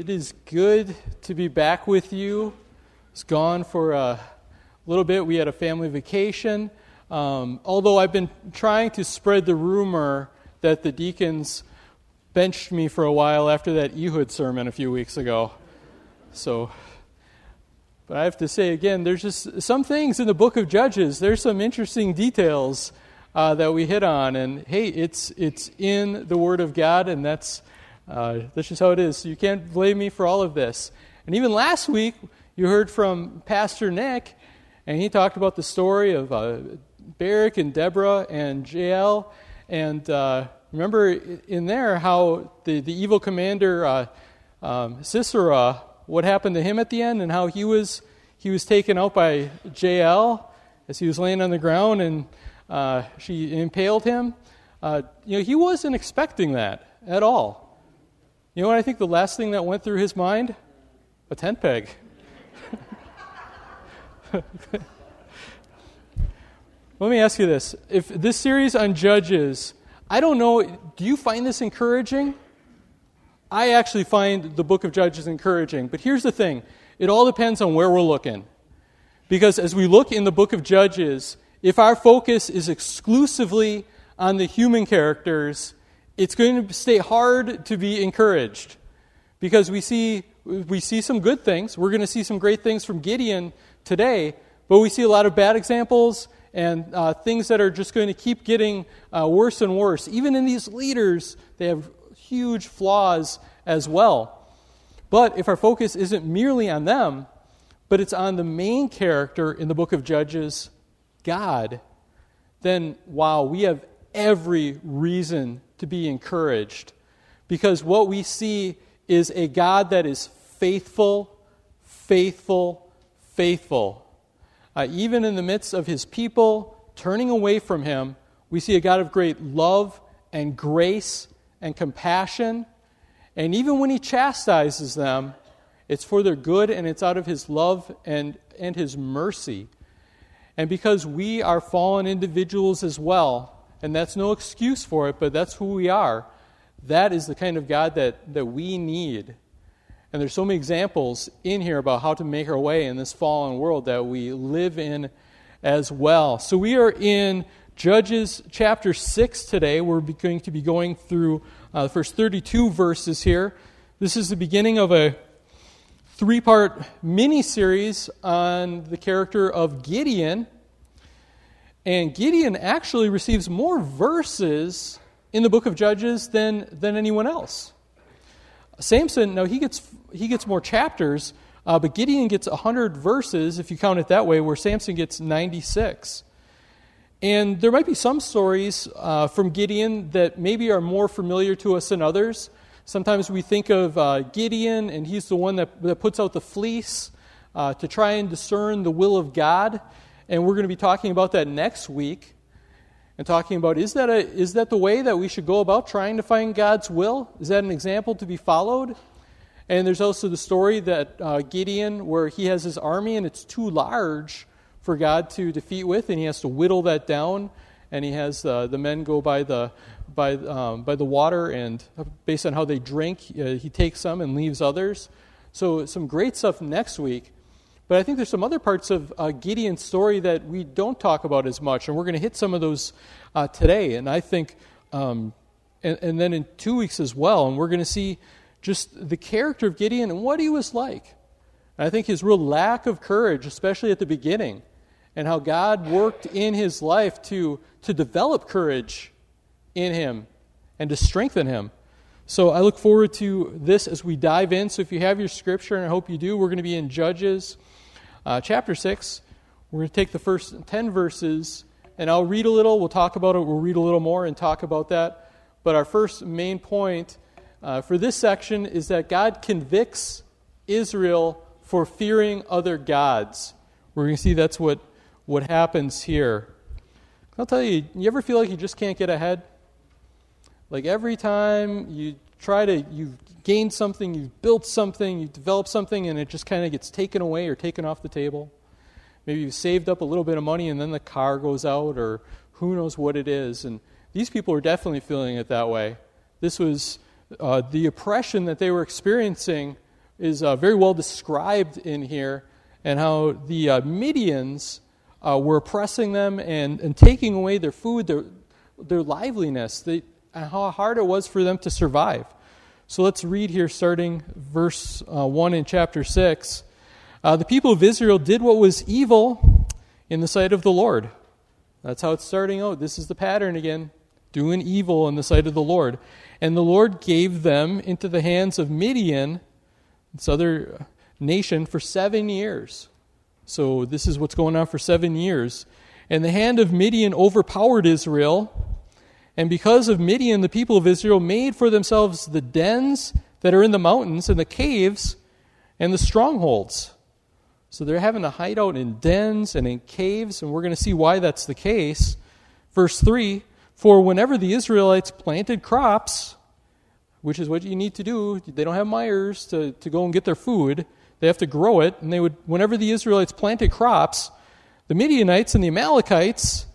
It is good to be back with you. It's gone for a little bit. We had a family vacation. Um, although I've been trying to spread the rumor that the deacons benched me for a while after that Ehud sermon a few weeks ago. So, but I have to say again, there's just some things in the book of Judges. There's some interesting details uh, that we hit on, and hey, it's it's in the Word of God, and that's uh, that's just how it is. So you can't blame me for all of this. And even last week, you heard from Pastor Nick, and he talked about the story of uh, Barak and Deborah and Jael. And uh, remember in there how the, the evil commander uh, um, Sisera, what happened to him at the end, and how he was he was taken out by Jael as he was laying on the ground, and uh, she impaled him. Uh, you know, he wasn't expecting that at all. You know what I think the last thing that went through his mind? A tent peg. Let me ask you this. If this series on Judges, I don't know, do you find this encouraging? I actually find the book of Judges encouraging. But here's the thing it all depends on where we're looking. Because as we look in the book of Judges, if our focus is exclusively on the human characters, it's going to stay hard to be encouraged because we see, we see some good things. We're going to see some great things from Gideon today, but we see a lot of bad examples and uh, things that are just going to keep getting uh, worse and worse. Even in these leaders, they have huge flaws as well. But if our focus isn't merely on them, but it's on the main character in the book of Judges, God, then wow, we have every reason to be encouraged because what we see is a God that is faithful, faithful, faithful. Uh, even in the midst of his people turning away from him, we see a God of great love and grace and compassion. And even when he chastises them, it's for their good and it's out of his love and, and his mercy. And because we are fallen individuals as well, and that's no excuse for it, but that's who we are. That is the kind of God that, that we need. And there's so many examples in here about how to make our way in this fallen world that we live in as well. So we are in Judges chapter 6 today. We're going to be going through uh, the first 32 verses here. This is the beginning of a three part mini series on the character of Gideon. And Gideon actually receives more verses in the book of Judges than, than anyone else. Samson, no, he gets, he gets more chapters, uh, but Gideon gets 100 verses, if you count it that way, where Samson gets 96. And there might be some stories uh, from Gideon that maybe are more familiar to us than others. Sometimes we think of uh, Gideon, and he's the one that, that puts out the fleece uh, to try and discern the will of God. And we're going to be talking about that next week and talking about is that, a, is that the way that we should go about trying to find God's will? Is that an example to be followed? And there's also the story that uh, Gideon, where he has his army and it's too large for God to defeat with, and he has to whittle that down. And he has uh, the men go by the, by, um, by the water, and based on how they drink, uh, he takes some and leaves others. So, some great stuff next week. But I think there's some other parts of uh, Gideon's story that we don't talk about as much, and we're going to hit some of those uh, today. And I think, um, and, and, then in two weeks as well, and we're going to see just the character of Gideon and what he was like. And I think his real lack of courage, especially at the beginning, and how God worked in his life to, to develop courage in him and to strengthen him. So I look forward to this as we dive in. So if you have your scripture, and I hope you do, we're going to be in Judges uh, chapter 6. We're going to take the first 10 verses, and I'll read a little. We'll talk about it. We'll read a little more and talk about that. But our first main point uh, for this section is that God convicts Israel for fearing other gods. We're going to see that's what, what happens here. I'll tell you, you ever feel like you just can't get ahead? Like every time you try to, you gained something, you've built something, you've developed something, and it just kind of gets taken away or taken off the table. Maybe you've saved up a little bit of money and then the car goes out, or who knows what it is. And these people are definitely feeling it that way. This was uh, the oppression that they were experiencing is uh, very well described in here, and how the uh, Midians uh, were oppressing them and, and taking away their food, their, their liveliness, they, and how hard it was for them to survive. So let's read here, starting verse uh, 1 in chapter 6. Uh, the people of Israel did what was evil in the sight of the Lord. That's how it's starting out. This is the pattern again doing evil in the sight of the Lord. And the Lord gave them into the hands of Midian, this other nation, for seven years. So this is what's going on for seven years. And the hand of Midian overpowered Israel. And because of Midian, the people of Israel made for themselves the dens that are in the mountains and the caves and the strongholds. So they're having to hide out in dens and in caves, and we're going to see why that's the case. Verse 3 For whenever the Israelites planted crops, which is what you need to do, they don't have Meijer to, to go and get their food. They have to grow it, and they would, whenever the Israelites planted crops, the Midianites and the Amalekites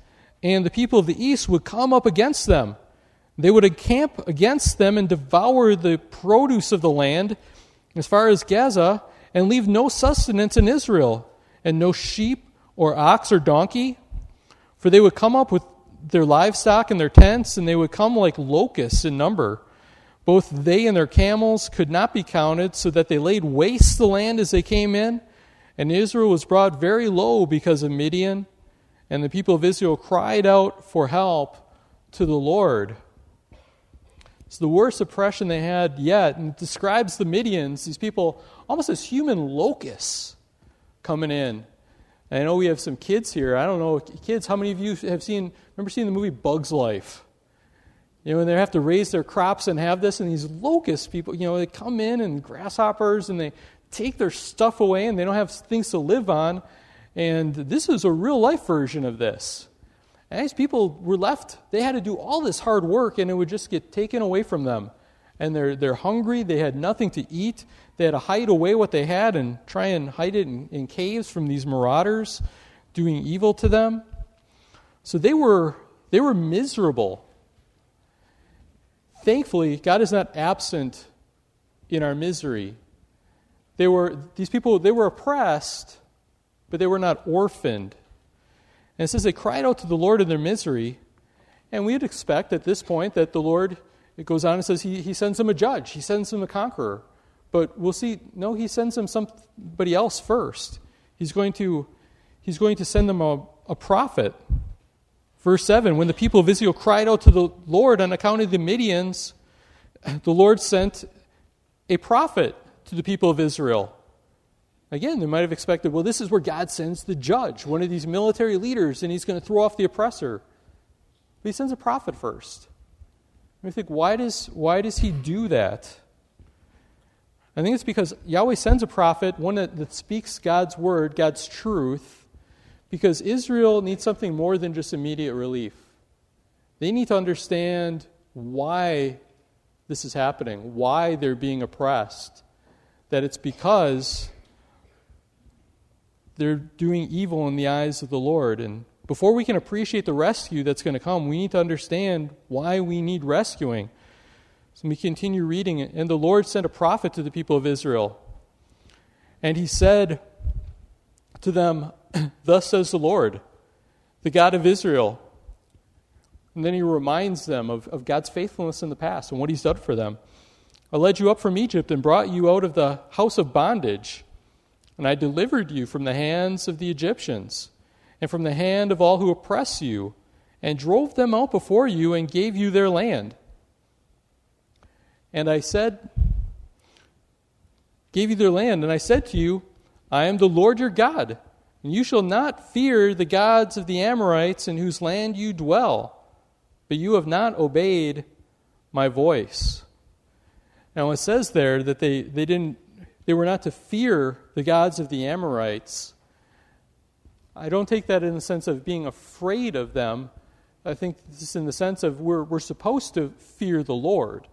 and the people of the east would come up against them. They would encamp against them and devour the produce of the land as far as Gaza and leave no sustenance in Israel, and no sheep or ox or donkey. For they would come up with their livestock and their tents, and they would come like locusts in number. Both they and their camels could not be counted, so that they laid waste the land as they came in. And Israel was brought very low because of Midian, and the people of Israel cried out for help to the Lord. It's the worst oppression they had yet, and it describes the Midians, these people, almost as human locusts coming in. And I know we have some kids here. I don't know, kids, how many of you have seen, remember seeing the movie Bug's Life? You know, when they have to raise their crops and have this, and these locust people, you know, they come in and grasshoppers and they take their stuff away and they don't have things to live on. And this is a real life version of this. And these people were left, they had to do all this hard work and it would just get taken away from them. And they're, they're hungry, they had nothing to eat, they had to hide away what they had and try and hide it in, in caves from these marauders doing evil to them. So they were, they were miserable. Thankfully, God is not absent in our misery. They were, these people, they were oppressed, but they were not orphaned. And it says they cried out to the Lord in their misery. And we'd expect at this point that the Lord, it goes on and says he, he sends them a judge, he sends them a conqueror. But we'll see, no, he sends them somebody else first. He's going to, he's going to send them a, a prophet. Verse 7 When the people of Israel cried out to the Lord on account of the Midians, the Lord sent a prophet to the people of Israel. Again, they might have expected, well, this is where God sends the judge, one of these military leaders, and he's going to throw off the oppressor. But he sends a prophet first. And we think, why does, why does he do that? I think it's because Yahweh sends a prophet, one that, that speaks God's word, God's truth, because Israel needs something more than just immediate relief. They need to understand why this is happening, why they're being oppressed. That it's because they're doing evil in the eyes of the Lord. And before we can appreciate the rescue that's going to come, we need to understand why we need rescuing. So we continue reading. And the Lord sent a prophet to the people of Israel. And he said to them, Thus says the Lord, the God of Israel. And then he reminds them of, of God's faithfulness in the past and what he's done for them. I led you up from Egypt and brought you out of the house of bondage. And I delivered you from the hands of the Egyptians, and from the hand of all who oppress you, and drove them out before you, and gave you their land. And I said, Gave you their land, and I said to you, I am the Lord your God, and you shall not fear the gods of the Amorites in whose land you dwell, but you have not obeyed my voice. Now it says there that they, they didn't they were not to fear the gods of the Amorites. I don't take that in the sense of being afraid of them. I think this is in the sense of we're, we're supposed to fear the Lord,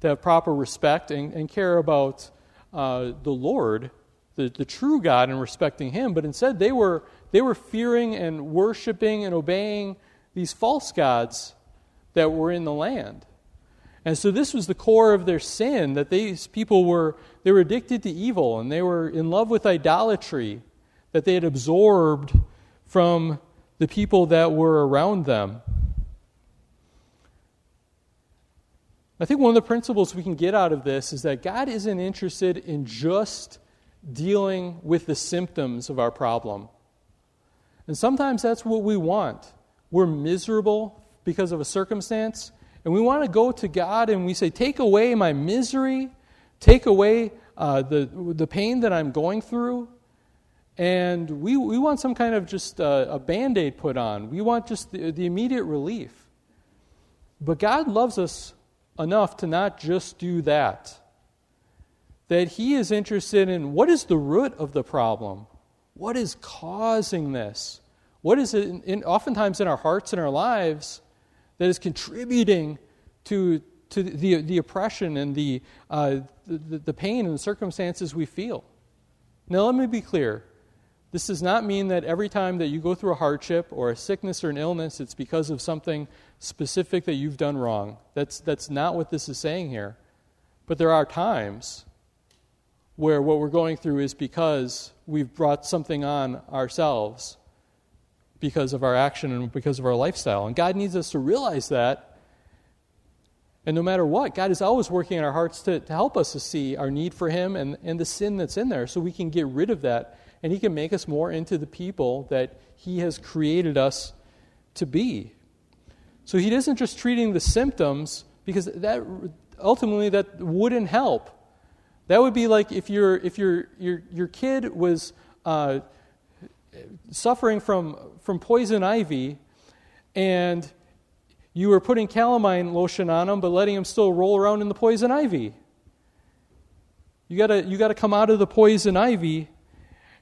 to have proper respect and, and care about uh, the Lord, the, the true God, and respecting Him. But instead, they were, they were fearing and worshiping and obeying these false gods that were in the land. And so this was the core of their sin that these people were they were addicted to evil and they were in love with idolatry that they had absorbed from the people that were around them. I think one of the principles we can get out of this is that God isn't interested in just dealing with the symptoms of our problem. And sometimes that's what we want. We're miserable because of a circumstance, and we want to go to God and we say, Take away my misery, take away uh, the, the pain that I'm going through. And we, we want some kind of just uh, a band aid put on. We want just the, the immediate relief. But God loves us enough to not just do that. That He is interested in what is the root of the problem? What is causing this? What is it, in, in, oftentimes in our hearts and our lives, that is contributing to, to the, the oppression and the, uh, the, the pain and the circumstances we feel? Now, let me be clear. This does not mean that every time that you go through a hardship or a sickness or an illness, it's because of something specific that you've done wrong. That's, that's not what this is saying here. But there are times where what we're going through is because we've brought something on ourselves because of our action and because of our lifestyle. And God needs us to realize that. And no matter what, God is always working in our hearts to, to help us to see our need for Him and, and the sin that's in there so we can get rid of that and He can make us more into the people that He has created us to be. So He isn't just treating the symptoms because that ultimately that wouldn't help. That would be like if your if your your your kid was uh, suffering from from poison ivy, and you were putting calamine lotion on him, but letting him still roll around in the poison ivy. You gotta you gotta come out of the poison ivy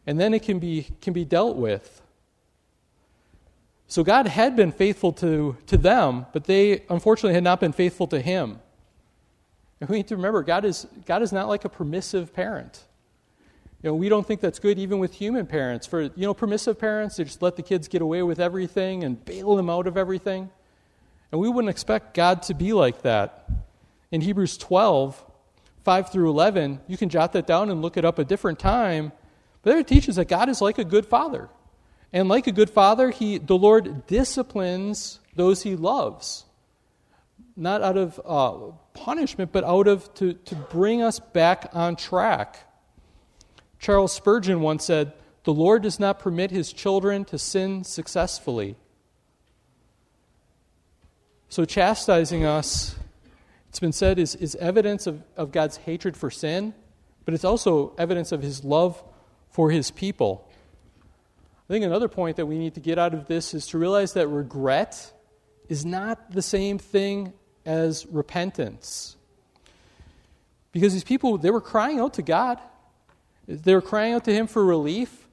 and then it can be, can be dealt with. So God had been faithful to, to them, but they unfortunately had not been faithful to Him. And we need to remember God is, God is not like a permissive parent. You know, we don't think that's good even with human parents. For you know, permissive parents, they just let the kids get away with everything and bail them out of everything. And we wouldn't expect God to be like that. In Hebrews 12, 5 through 11, you can jot that down and look it up a different time. But there it teaches that God is like a good father. And like a good father, he, the Lord disciplines those he loves. Not out of uh, punishment, but out of to, to bring us back on track. Charles Spurgeon once said, The Lord does not permit his children to sin successfully. So, chastising us, it's been said, is, is evidence of, of God's hatred for sin, but it's also evidence of his love for his people. I think another point that we need to get out of this is to realize that regret is not the same thing as repentance. Because these people, they were crying out to God. They were crying out to Him for relief.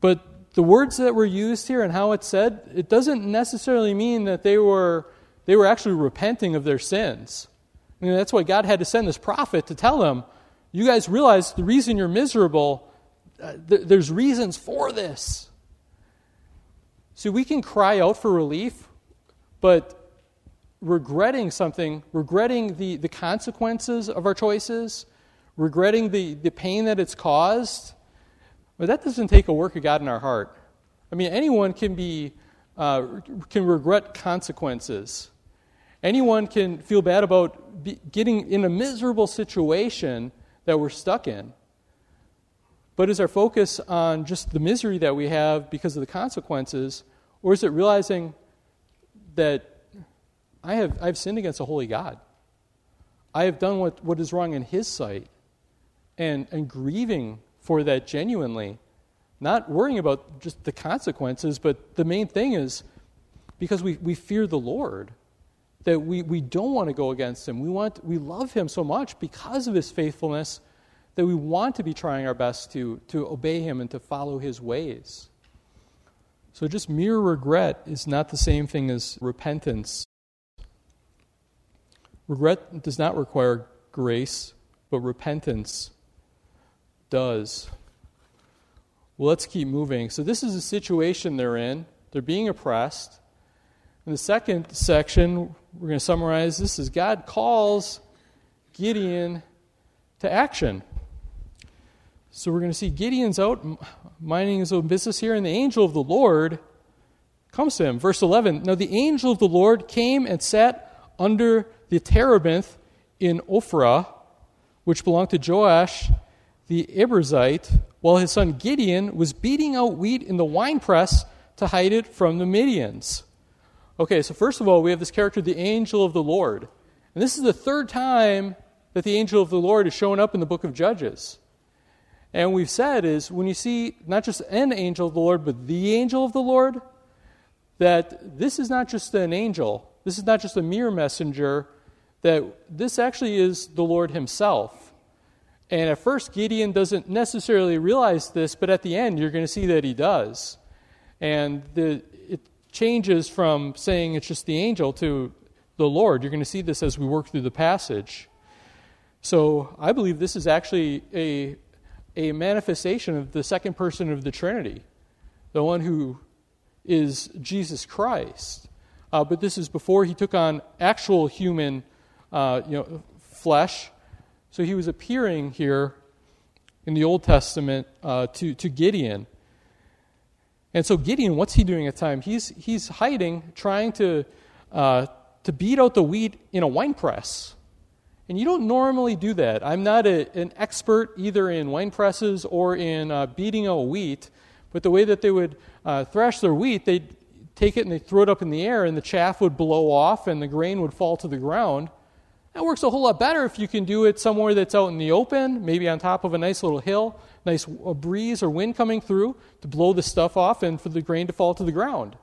But the words that were used here and how it's said, it doesn't necessarily mean that they were, they were actually repenting of their sins. I mean, that's why God had to send this prophet to tell them, you guys realize the reason you're miserable uh, th- there's reasons for this. See, we can cry out for relief, but regretting something, regretting the, the consequences of our choices, regretting the, the pain that it's caused, but that doesn't take a work of God in our heart. I mean, anyone can be uh, can regret consequences. Anyone can feel bad about be, getting in a miserable situation that we're stuck in. But is our focus on just the misery that we have because of the consequences, or is it realizing that I have I've sinned against a holy God? I have done what, what is wrong in His sight, and, and grieving for that genuinely, not worrying about just the consequences, but the main thing is because we, we fear the Lord that we, we don't want to go against him. We, want, we love him so much because of his faithfulness that we want to be trying our best to, to obey Him and to follow His ways. So, just mere regret is not the same thing as repentance. Regret does not require grace, but repentance does. Well, let's keep moving. So, this is a situation they're in. They're being oppressed. In the second section, we're going to summarize this is God calls Gideon to action. So we're going to see Gideon's out minding his own business here, and the angel of the Lord comes to him. Verse 11 Now the angel of the Lord came and sat under the terebinth in Ophrah, which belonged to Joash the Abiezrite, while his son Gideon was beating out wheat in the winepress to hide it from the Midians. Okay, so first of all, we have this character, the angel of the Lord. And this is the third time that the angel of the Lord is showing up in the book of Judges. And we've said is when you see not just an angel of the Lord, but the angel of the Lord, that this is not just an angel, this is not just a mere messenger, that this actually is the Lord himself. And at first, Gideon doesn't necessarily realize this, but at the end, you're going to see that he does. And the, it changes from saying it's just the angel to the Lord. You're going to see this as we work through the passage. So I believe this is actually a, a manifestation of the second person of the Trinity, the one who is Jesus Christ. Uh, but this is before he took on actual human uh, you know, flesh. So he was appearing here in the Old Testament uh, to, to Gideon. And so Gideon, what's he doing at the time? He's, he's hiding, trying to, uh, to beat out the wheat in a wine press. And you don't normally do that. I'm not a, an expert either in wine presses or in uh, beating out wheat, but the way that they would uh, thrash their wheat, they'd take it and they'd throw it up in the air, and the chaff would blow off and the grain would fall to the ground. That works a whole lot better if you can do it somewhere that's out in the open, maybe on top of a nice little hill, nice breeze or wind coming through to blow the stuff off and for the grain to fall to the ground.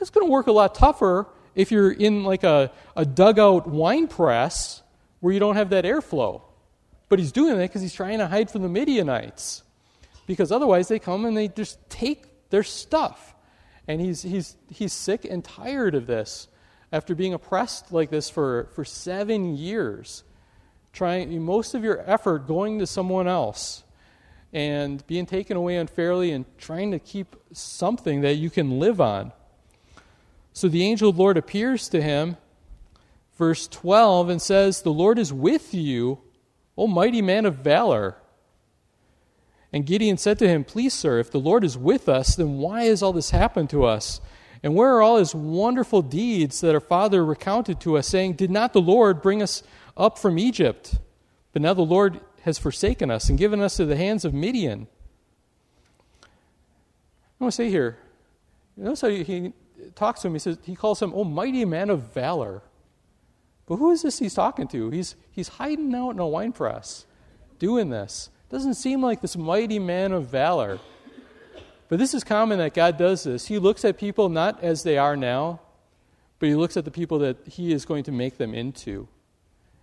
It's going to work a lot tougher if you're in like a, a dugout wine press where you don't have that airflow. But he's doing that because he's trying to hide from the Midianites. Because otherwise they come and they just take their stuff. And he's, he's, he's sick and tired of this after being oppressed like this for, for seven years, trying most of your effort going to someone else and being taken away unfairly and trying to keep something that you can live on. So the angel of the Lord appears to him, verse 12, and says, The Lord is with you, O mighty man of valor. And Gideon said to him, Please, sir, if the Lord is with us, then why has all this happened to us? And where are all his wonderful deeds that our father recounted to us, saying, Did not the Lord bring us up from Egypt? But now the Lord has forsaken us and given us to the hands of Midian. I want to say here, notice how he talks to him. He says he calls him, "Oh, mighty man of valor." But who is this he's talking to? He's he's hiding out in a wine press, doing this. Doesn't seem like this mighty man of valor. But this is common that God does this. He looks at people not as they are now, but He looks at the people that He is going to make them into.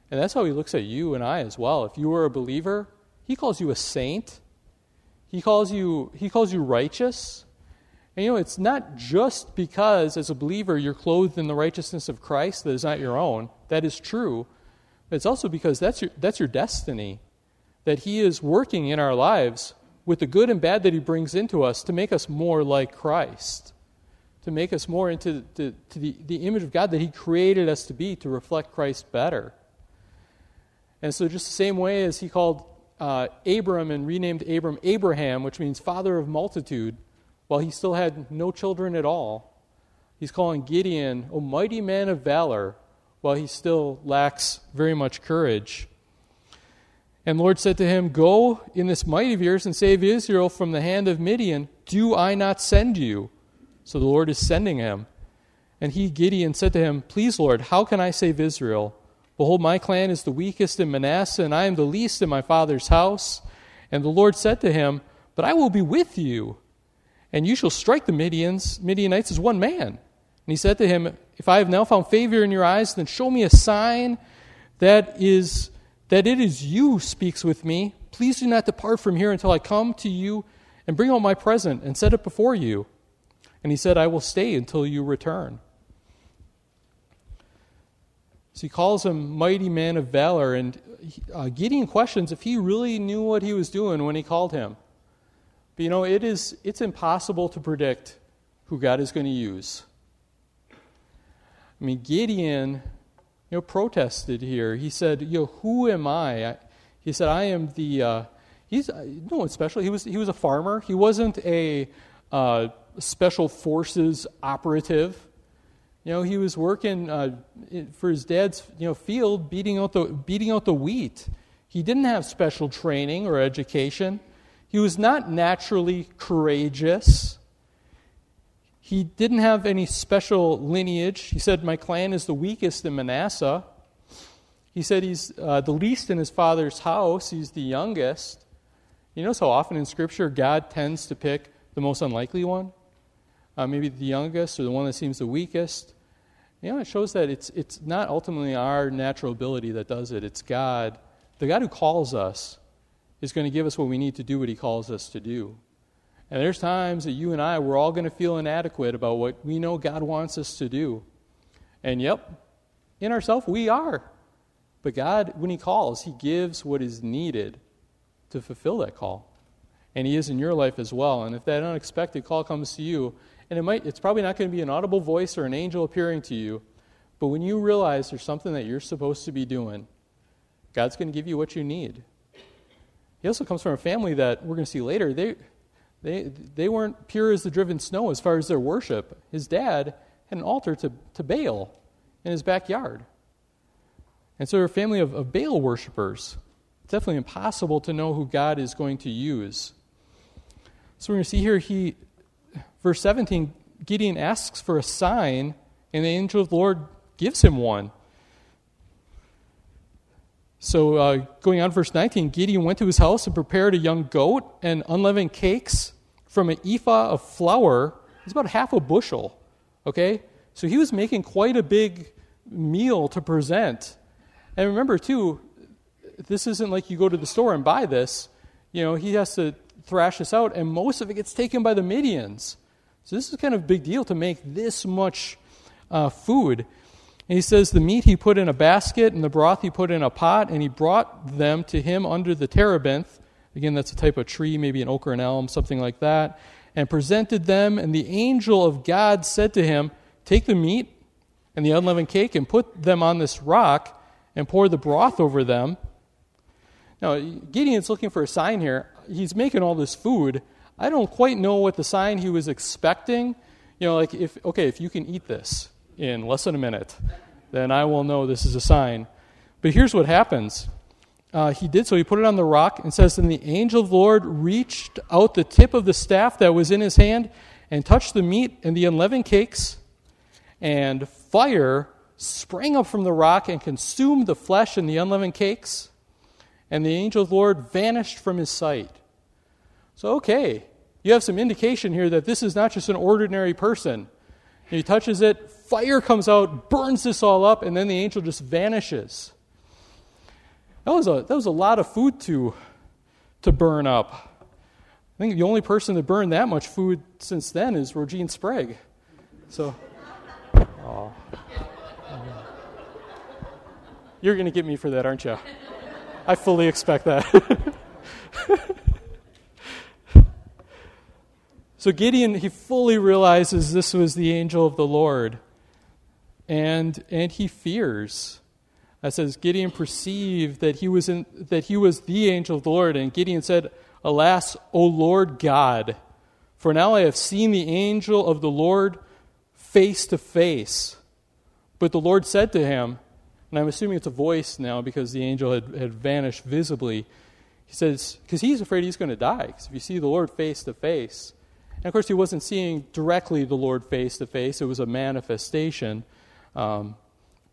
And that's how He looks at you and I as well. If you are a believer, He calls you a saint. He calls you, he calls you righteous. And you know, it's not just because as a believer you're clothed in the righteousness of Christ that is not your own. That is true. It's also because that's your, that's your destiny. That He is working in our lives with the good and bad that He brings into us to make us more like Christ, to make us more into the, to the, the image of God that He created us to be to reflect Christ better. And so, just the same way as He called uh, Abram and renamed Abram Abraham, which means father of multitude, while he still had no children at all, He's calling Gideon, a mighty man of valor, while he still lacks very much courage. And the Lord said to him, Go in this might of yours and save Israel from the hand of Midian. Do I not send you? So the Lord is sending him. And he, Gideon, said to him, Please, Lord, how can I save Israel? Behold, my clan is the weakest in Manasseh, and I am the least in my father's house. And the Lord said to him, But I will be with you, and you shall strike the Midians, Midianites as one man. And he said to him, If I have now found favor in your eyes, then show me a sign that is that it is you speaks with me. Please do not depart from here until I come to you and bring out my present and set it before you. And he said, I will stay until you return. So he calls him mighty man of valor, and uh, Gideon questions if he really knew what he was doing when he called him. But you know, it is, it's impossible to predict who God is going to use. I mean, Gideon, you know, protested here. He said, you know, who am I? He said, I am the, uh, he's uh, no one special. He was, he was a farmer. He wasn't a uh, special forces operative. You know, he was working uh, for his dad's, you know, field, beating out the, beating out the wheat. He didn't have special training or education. He was not naturally courageous. He didn't have any special lineage. He said, My clan is the weakest in Manasseh. He said he's uh, the least in his father's house, he's the youngest. You notice how often in Scripture God tends to pick the most unlikely one? Uh, maybe the youngest or the one that seems the weakest. You know, it shows that it's, it's not ultimately our natural ability that does it, it's God. The God who calls us is going to give us what we need to do what He calls us to do. And there's times that you and I, we're all going to feel inadequate about what we know God wants us to do. And yep, in ourselves, we are. But God, when He calls, He gives what is needed to fulfill that call. And He is in your life as well. And if that unexpected call comes to you, and it might, it's probably not going to be an audible voice or an angel appearing to you, but when you realize there's something that you're supposed to be doing, God's going to give you what you need. He also comes from a family that we're going to see later. They, they, they weren't pure as the driven snow as far as their worship. His dad had an altar to, to Baal in his backyard. And so they're a family of, of Baal worshippers. It's definitely impossible to know who God is going to use. So we're going to see here, he, verse 17, Gideon asks for a sign, and the angel of the Lord gives him one. So, uh, going on, verse 19 Gideon went to his house and prepared a young goat and unleavened cakes from an ephah of flour. It's about half a bushel. Okay? So, he was making quite a big meal to present. And remember, too, this isn't like you go to the store and buy this. You know, he has to thrash this out, and most of it gets taken by the Midians. So, this is kind of a big deal to make this much uh, food. And he says, The meat he put in a basket, and the broth he put in a pot, and he brought them to him under the terebinth. Again, that's a type of tree, maybe an oak or an elm, something like that. And presented them, and the angel of God said to him, Take the meat and the unleavened cake and put them on this rock and pour the broth over them. Now, Gideon's looking for a sign here. He's making all this food. I don't quite know what the sign he was expecting. You know, like if, okay, if you can eat this, in less than a minute, then I will know this is a sign. But here's what happens. Uh, he did so. He put it on the rock and says, And the angel of the Lord reached out the tip of the staff that was in his hand and touched the meat and the unleavened cakes, and fire sprang up from the rock and consumed the flesh and the unleavened cakes, and the angel of the Lord vanished from his sight. So, okay, you have some indication here that this is not just an ordinary person. He touches it, fire comes out, burns this all up, and then the angel just vanishes. That was a, that was a lot of food to, to burn up. I think the only person that burned that much food since then is Rogine Sprague. So, oh. you're going to get me for that, aren't you? I fully expect that. So Gideon, he fully realizes this was the angel of the Lord. And, and he fears. It says Gideon perceived that he, was in, that he was the angel of the Lord. And Gideon said, Alas, O Lord God, for now I have seen the angel of the Lord face to face. But the Lord said to him, and I'm assuming it's a voice now because the angel had, had vanished visibly. He says, because he's afraid he's going to die. Because if you see the Lord face to face, and of course, he wasn't seeing directly the Lord face to face, it was a manifestation. Um,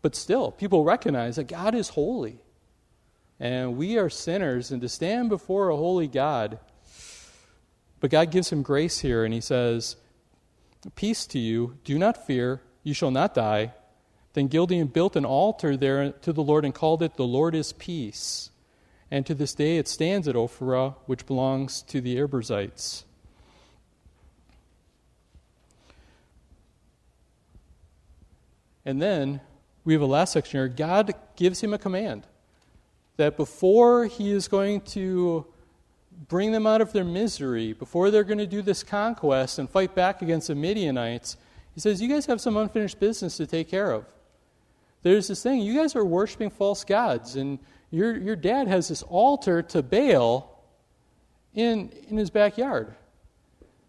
but still, people recognize that God is holy. And we are sinners, and to stand before a holy God. But God gives him grace here, and he says, Peace to you, do not fear, you shall not die. Then Gideon built an altar there to the Lord and called it, The Lord is Peace. And to this day it stands at Ophrah, which belongs to the Abiezrites. And then we have a last section here. God gives him a command that before he is going to bring them out of their misery, before they're going to do this conquest and fight back against the Midianites, he says, You guys have some unfinished business to take care of. there's this thing, you guys are worshiping false gods, and your, your dad has this altar to Baal in, in his backyard.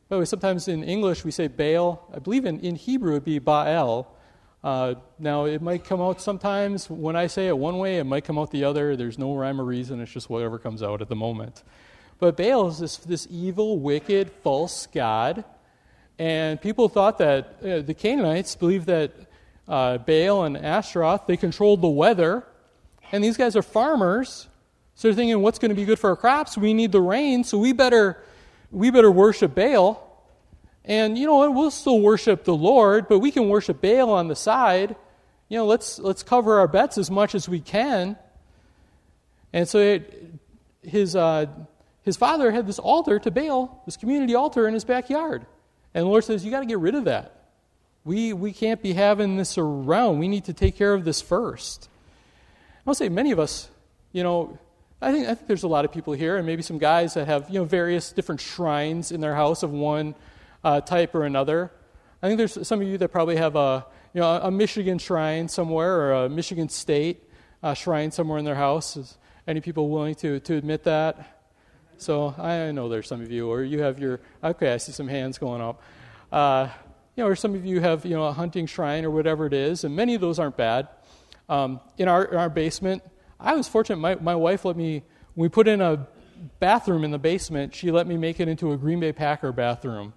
By the way, sometimes in English we say Baal. I believe in, in Hebrew it would be Baal. Uh, now, it might come out sometimes when I say it one way, it might come out the other. There's no rhyme or reason, it's just whatever comes out at the moment. But Baal is this, this evil, wicked, false god. And people thought that uh, the Canaanites believed that uh, Baal and Ashtaroth, they controlled the weather. And these guys are farmers. So they're thinking, what's going to be good for our crops? We need the rain, so we better, we better worship Baal. And you know what? We'll still worship the Lord, but we can worship Baal on the side. You know, let's, let's cover our bets as much as we can. And so it, his, uh, his father had this altar to Baal, this community altar in his backyard. And the Lord says, You got to get rid of that. We, we can't be having this around. We need to take care of this first. I'll say many of us, you know, I think, I think there's a lot of people here, and maybe some guys that have, you know, various different shrines in their house of one uh, type or another. I think there's some of you that probably have a, you know, a Michigan shrine somewhere or a Michigan State uh, shrine somewhere in their house. Is any people willing to, to admit that? So I know there's some of you, or you have your, okay, I see some hands going up. Uh, you know, or some of you have, you know, a hunting shrine or whatever it is, and many of those aren't bad. Um, in, our, in our basement, I was fortunate. My, my wife let me, we put in a bathroom in the basement, she let me make it into a Green Bay Packer bathroom.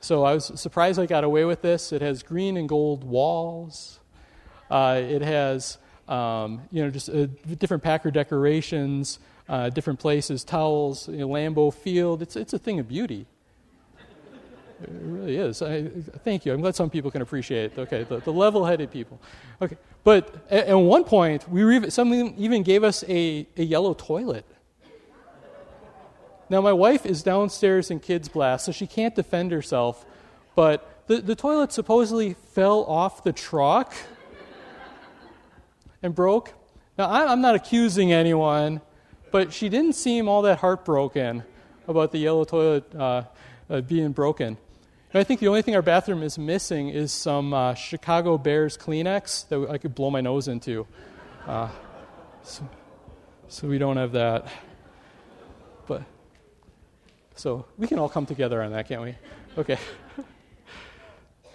So I was surprised I got away with this. It has green and gold walls. Uh, it has, um, you know, just uh, different Packer decorations uh, different places, towels, you know, Lambeau Field. It's, it's a thing of beauty. It really is. I, thank you. I'm glad some people can appreciate it. Okay, the, the level-headed people. Okay, but at, at one point, we re- someone even gave us a, a yellow toilet. Now, my wife is downstairs in kids' blast, so she can't defend herself, but the, the toilet supposedly fell off the truck and broke. Now, I'm not accusing anyone but she didn't seem all that heartbroken about the yellow toilet uh, uh, being broken. And I think the only thing our bathroom is missing is some uh, Chicago Bears Kleenex that I could blow my nose into. Uh, so, so we don't have that. So we can all come together on that, can't we? Okay.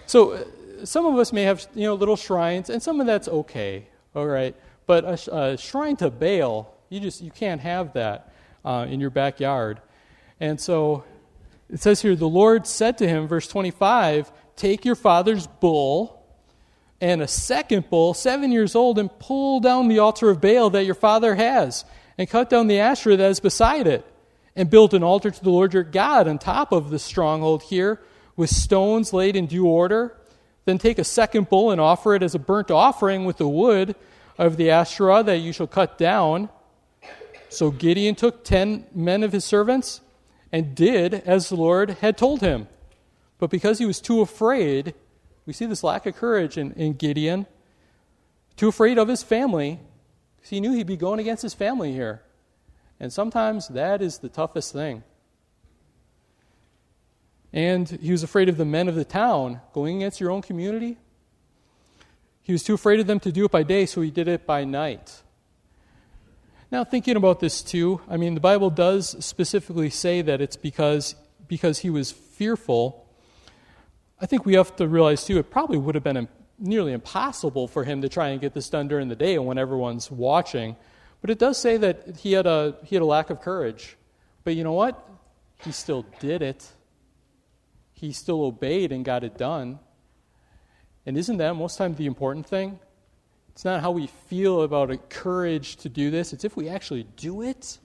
so uh, some of us may have you know little shrines, and some of that's okay. All right, but a, a shrine to Baal you just you can't have that uh, in your backyard. And so it says here, the Lord said to him, verse 25, take your father's bull and a second bull, seven years old, and pull down the altar of Baal that your father has, and cut down the Asherah that is beside it, and build an altar to the Lord your God on top of the stronghold here, with stones laid in due order. Then take a second bull and offer it as a burnt offering with the wood of the Asherah that you shall cut down. So Gideon took ten men of his servants and did as the Lord had told him. But because he was too afraid, we see this lack of courage in, in Gideon, too afraid of his family, because he knew he'd be going against his family here. And sometimes that is the toughest thing. And he was afraid of the men of the town going against your own community. He was too afraid of them to do it by day, so he did it by night. Now, thinking about this too, I mean, the Bible does specifically say that it's because, because he was fearful. I think we have to realize too, it probably would have been nearly impossible for him to try and get this done during the day when everyone's watching. But it does say that he had a, he had a lack of courage. But you know what? He still did it. He still obeyed and got it done. And isn't that most times the important thing? It's not how we feel about a courage to do this, it's if we actually do it.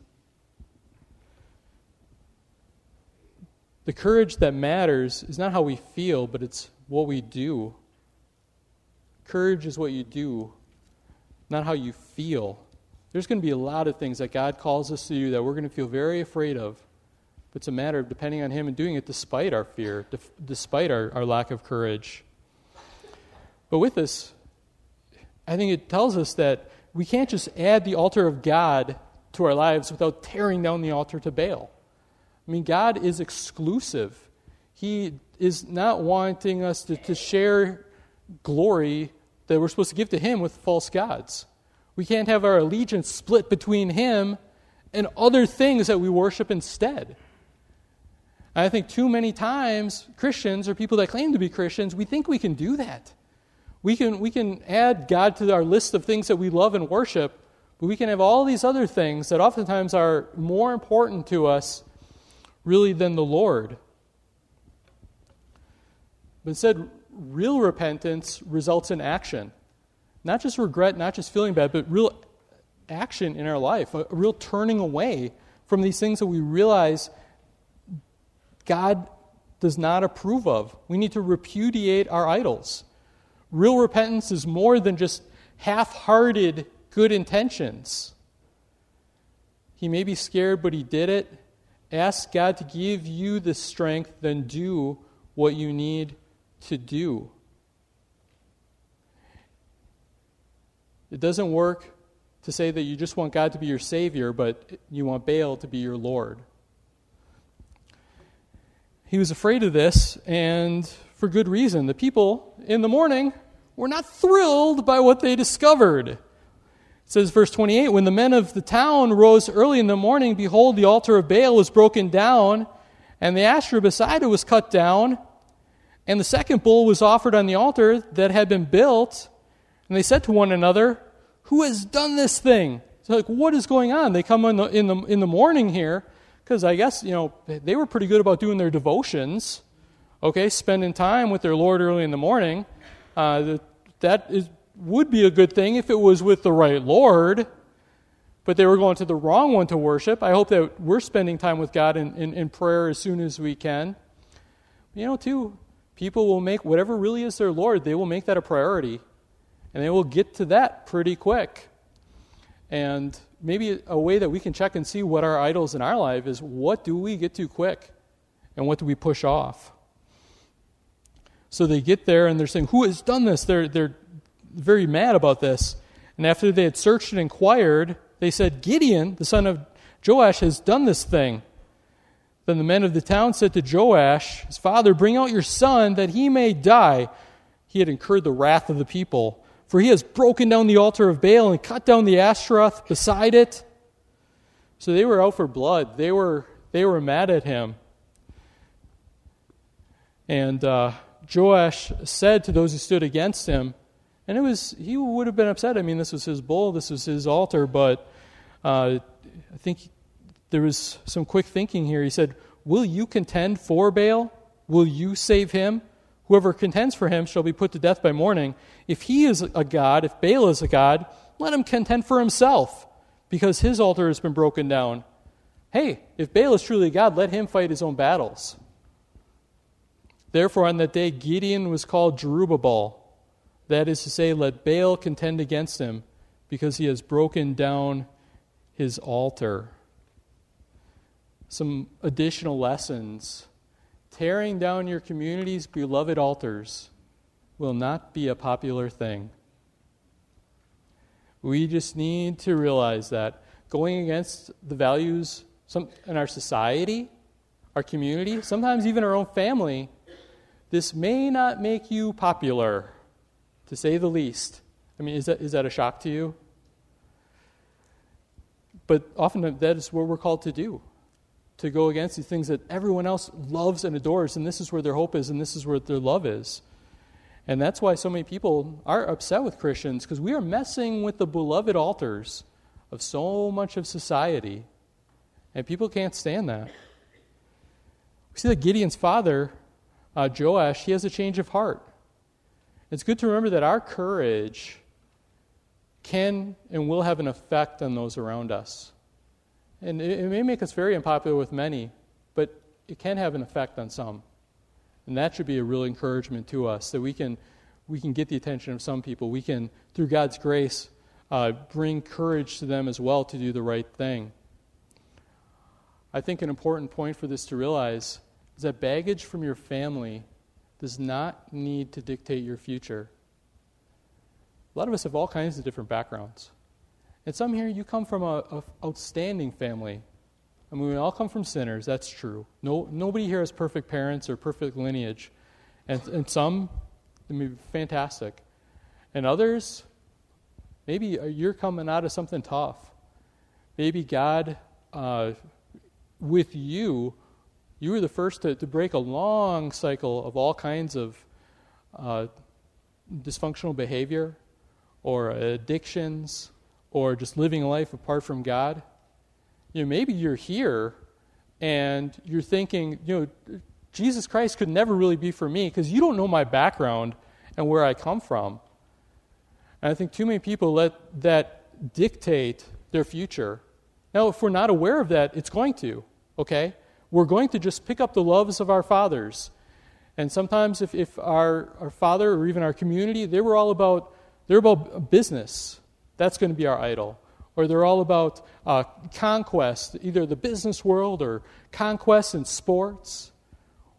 The courage that matters is not how we feel, but it's what we do. Courage is what you do, not how you feel. There's going to be a lot of things that God calls us to do that we're going to feel very afraid of. But it's a matter of depending on Him and doing it despite our fear, despite our, our lack of courage. But with this, I think it tells us that we can't just add the altar of God to our lives without tearing down the altar to Baal. I mean, God is exclusive. He is not wanting us to, to share glory that we're supposed to give to Him with false gods. We can't have our allegiance split between Him and other things that we worship instead. I think too many times Christians or people that claim to be Christians, we think we can do that. We can, we can add God to our list of things that we love and worship, but we can have all these other things that oftentimes are more important to us, really, than the Lord. But instead, real repentance results in action. Not just regret, not just feeling bad, but real action in our life, a real turning away from these things that we realize God does not approve of. We need to repudiate our idols. Real repentance is more than just half hearted good intentions. He may be scared, but he did it. Ask God to give you the strength, then do what you need to do. It doesn't work to say that you just want God to be your Savior, but you want Baal to be your Lord. He was afraid of this, and for good reason. The people in the morning were not thrilled by what they discovered. It says, verse 28 When the men of the town rose early in the morning, behold, the altar of Baal was broken down, and the Asherah beside it was cut down, and the second bull was offered on the altar that had been built. And they said to one another, Who has done this thing? So, like, what is going on? They come in the, in the, in the morning here because I guess, you know, they were pretty good about doing their devotions, okay, spending time with their Lord early in the morning. Uh, that is, would be a good thing if it was with the right Lord, but they were going to the wrong one to worship. I hope that we're spending time with God in, in, in prayer as soon as we can. You know, too, people will make whatever really is their Lord, they will make that a priority. And then we'll get to that pretty quick. And maybe a way that we can check and see what our idols in our life is what do we get to quick and what do we push off? So they get there and they're saying, Who has done this? They're, they're very mad about this. And after they had searched and inquired, they said, Gideon, the son of Joash, has done this thing. Then the men of the town said to Joash, his father, Bring out your son that he may die. He had incurred the wrath of the people for he has broken down the altar of Baal and cut down the Ashtaroth beside it. So they were out for blood. They were, they were mad at him. And uh, Joash said to those who stood against him, and it was he would have been upset. I mean, this was his bull, this was his altar, but uh, I think there was some quick thinking here. He said, Will you contend for Baal? Will you save him? Whoever contends for him shall be put to death by morning. If he is a god, if Baal is a god, let him contend for himself, because his altar has been broken down. Hey, if Baal is truly God, let him fight his own battles. Therefore, on that day, Gideon was called Jerubbaal. That is to say, let Baal contend against him, because he has broken down his altar. Some additional lessons tearing down your community's beloved altars will not be a popular thing. We just need to realize that going against the values in our society, our community, sometimes even our own family, this may not make you popular, to say the least. I mean, is that, is that a shock to you? But often that is what we're called to do to go against these things that everyone else loves and adores, and this is where their hope is, and this is where their love is. And that's why so many people are upset with Christians, because we are messing with the beloved altars of so much of society, and people can't stand that. We see that Gideon's father, uh, Joash, he has a change of heart. It's good to remember that our courage can and will have an effect on those around us. And it, it may make us very unpopular with many, but it can have an effect on some. And that should be a real encouragement to us that we can, we can get the attention of some people. We can, through God's grace, uh, bring courage to them as well to do the right thing. I think an important point for this to realize is that baggage from your family does not need to dictate your future. A lot of us have all kinds of different backgrounds. And some here, you come from an outstanding family. I mean, we all come from sinners, that's true. No, nobody here has perfect parents or perfect lineage. And, and some, I mean, fantastic. And others, maybe you're coming out of something tough. Maybe God, uh, with you, you were the first to, to break a long cycle of all kinds of uh, dysfunctional behavior or addictions or just living a life apart from God. You know, maybe you're here and you're thinking, you know, Jesus Christ could never really be for me because you don't know my background and where I come from. And I think too many people let that dictate their future. Now, if we're not aware of that, it's going to, okay? We're going to just pick up the loves of our fathers. And sometimes if, if our, our father or even our community, they were all about, they're about business. That's going to be our idol. Or they're all about uh, conquest, either the business world or conquest in sports.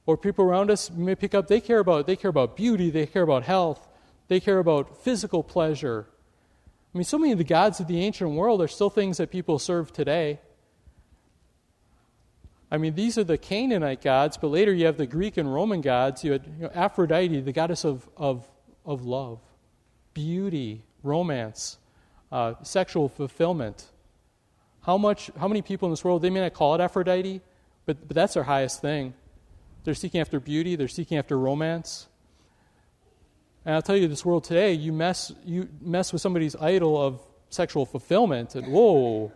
Or people around us may pick up, they care about, they care about beauty, they care about health, they care about physical pleasure. I mean, so many of the gods of the ancient world are still things that people serve today. I mean, these are the Canaanite gods, but later you have the Greek and Roman gods. You had you know, Aphrodite, the goddess of, of, of love, beauty, romance, uh, sexual fulfillment. How, much, how many people in this world, they may not call it Aphrodite, but, but that's their highest thing. They're seeking after beauty, they're seeking after romance. And I'll tell you, this world today, you mess, you mess with somebody's idol of sexual fulfillment, and whoa,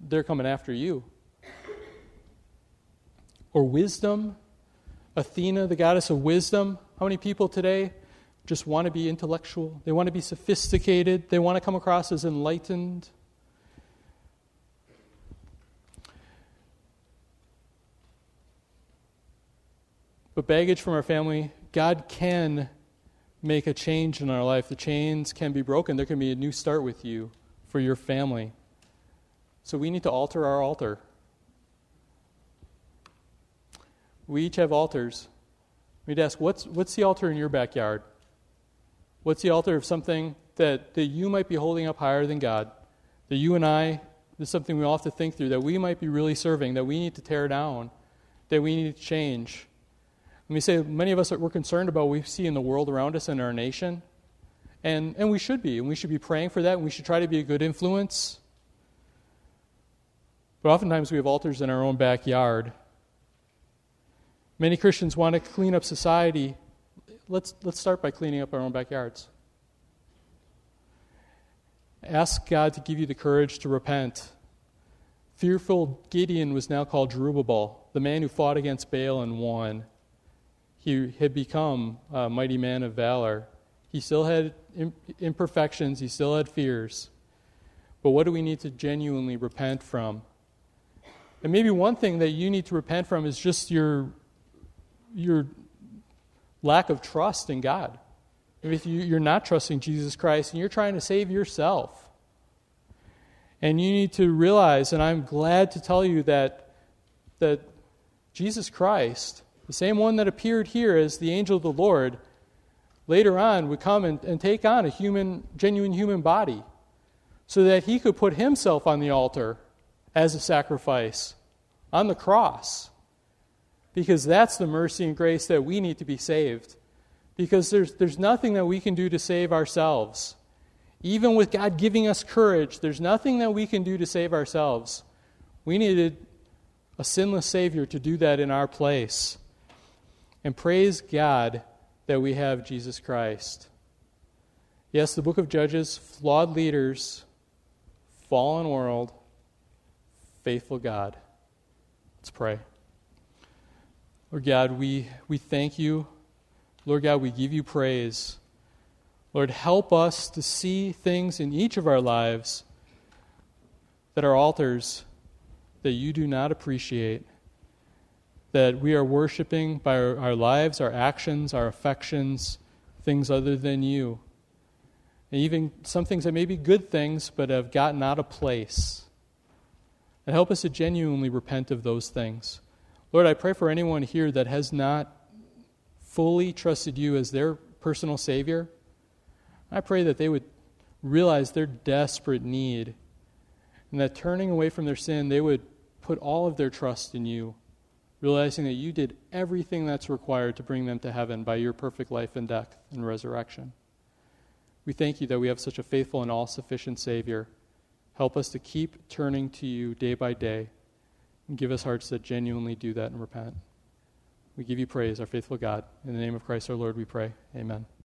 they're coming after you. Or wisdom, Athena, the goddess of wisdom. How many people today just want to be intellectual? They want to be sophisticated, they want to come across as enlightened. But baggage from our family, God can make a change in our life. The chains can be broken. There can be a new start with you for your family. So we need to alter our altar. We each have altars. We'd ask, what's, what's the altar in your backyard? What's the altar of something that, that you might be holding up higher than God? That you and I, this is something we all have to think through, that we might be really serving, that we need to tear down, that we need to change. Let me say, many of us that we're concerned about what we see in the world around us and our nation. And, and we should be. And we should be praying for that. And we should try to be a good influence. But oftentimes we have altars in our own backyard. Many Christians want to clean up society. Let's, let's start by cleaning up our own backyards. Ask God to give you the courage to repent. Fearful Gideon was now called Jerubbaal, the man who fought against Baal and won he had become a mighty man of valor. He still had imperfections, he still had fears. But what do we need to genuinely repent from? And maybe one thing that you need to repent from is just your, your lack of trust in God. If you're not trusting Jesus Christ and you're trying to save yourself. And you need to realize, and I'm glad to tell you that, that Jesus Christ the same one that appeared here as the angel of the Lord, later on would come and, and take on a human, genuine human body so that he could put himself on the altar as a sacrifice on the cross. Because that's the mercy and grace that we need to be saved. Because there's, there's nothing that we can do to save ourselves. Even with God giving us courage, there's nothing that we can do to save ourselves. We needed a sinless Savior to do that in our place. And praise God that we have Jesus Christ. Yes, the book of Judges, flawed leaders, fallen world, faithful God. Let's pray. Lord God, we, we thank you. Lord God, we give you praise. Lord, help us to see things in each of our lives that are altars that you do not appreciate that we are worshiping by our, our lives, our actions, our affections, things other than you. And even some things that may be good things, but have gotten out of place. And help us to genuinely repent of those things. Lord, I pray for anyone here that has not fully trusted you as their personal Savior. I pray that they would realize their desperate need and that turning away from their sin, they would put all of their trust in you realizing that you did everything that's required to bring them to heaven by your perfect life and death and resurrection. We thank you that we have such a faithful and all sufficient Savior. Help us to keep turning to you day by day and give us hearts that genuinely do that and repent. We give you praise, our faithful God. In the name of Christ our Lord, we pray. Amen.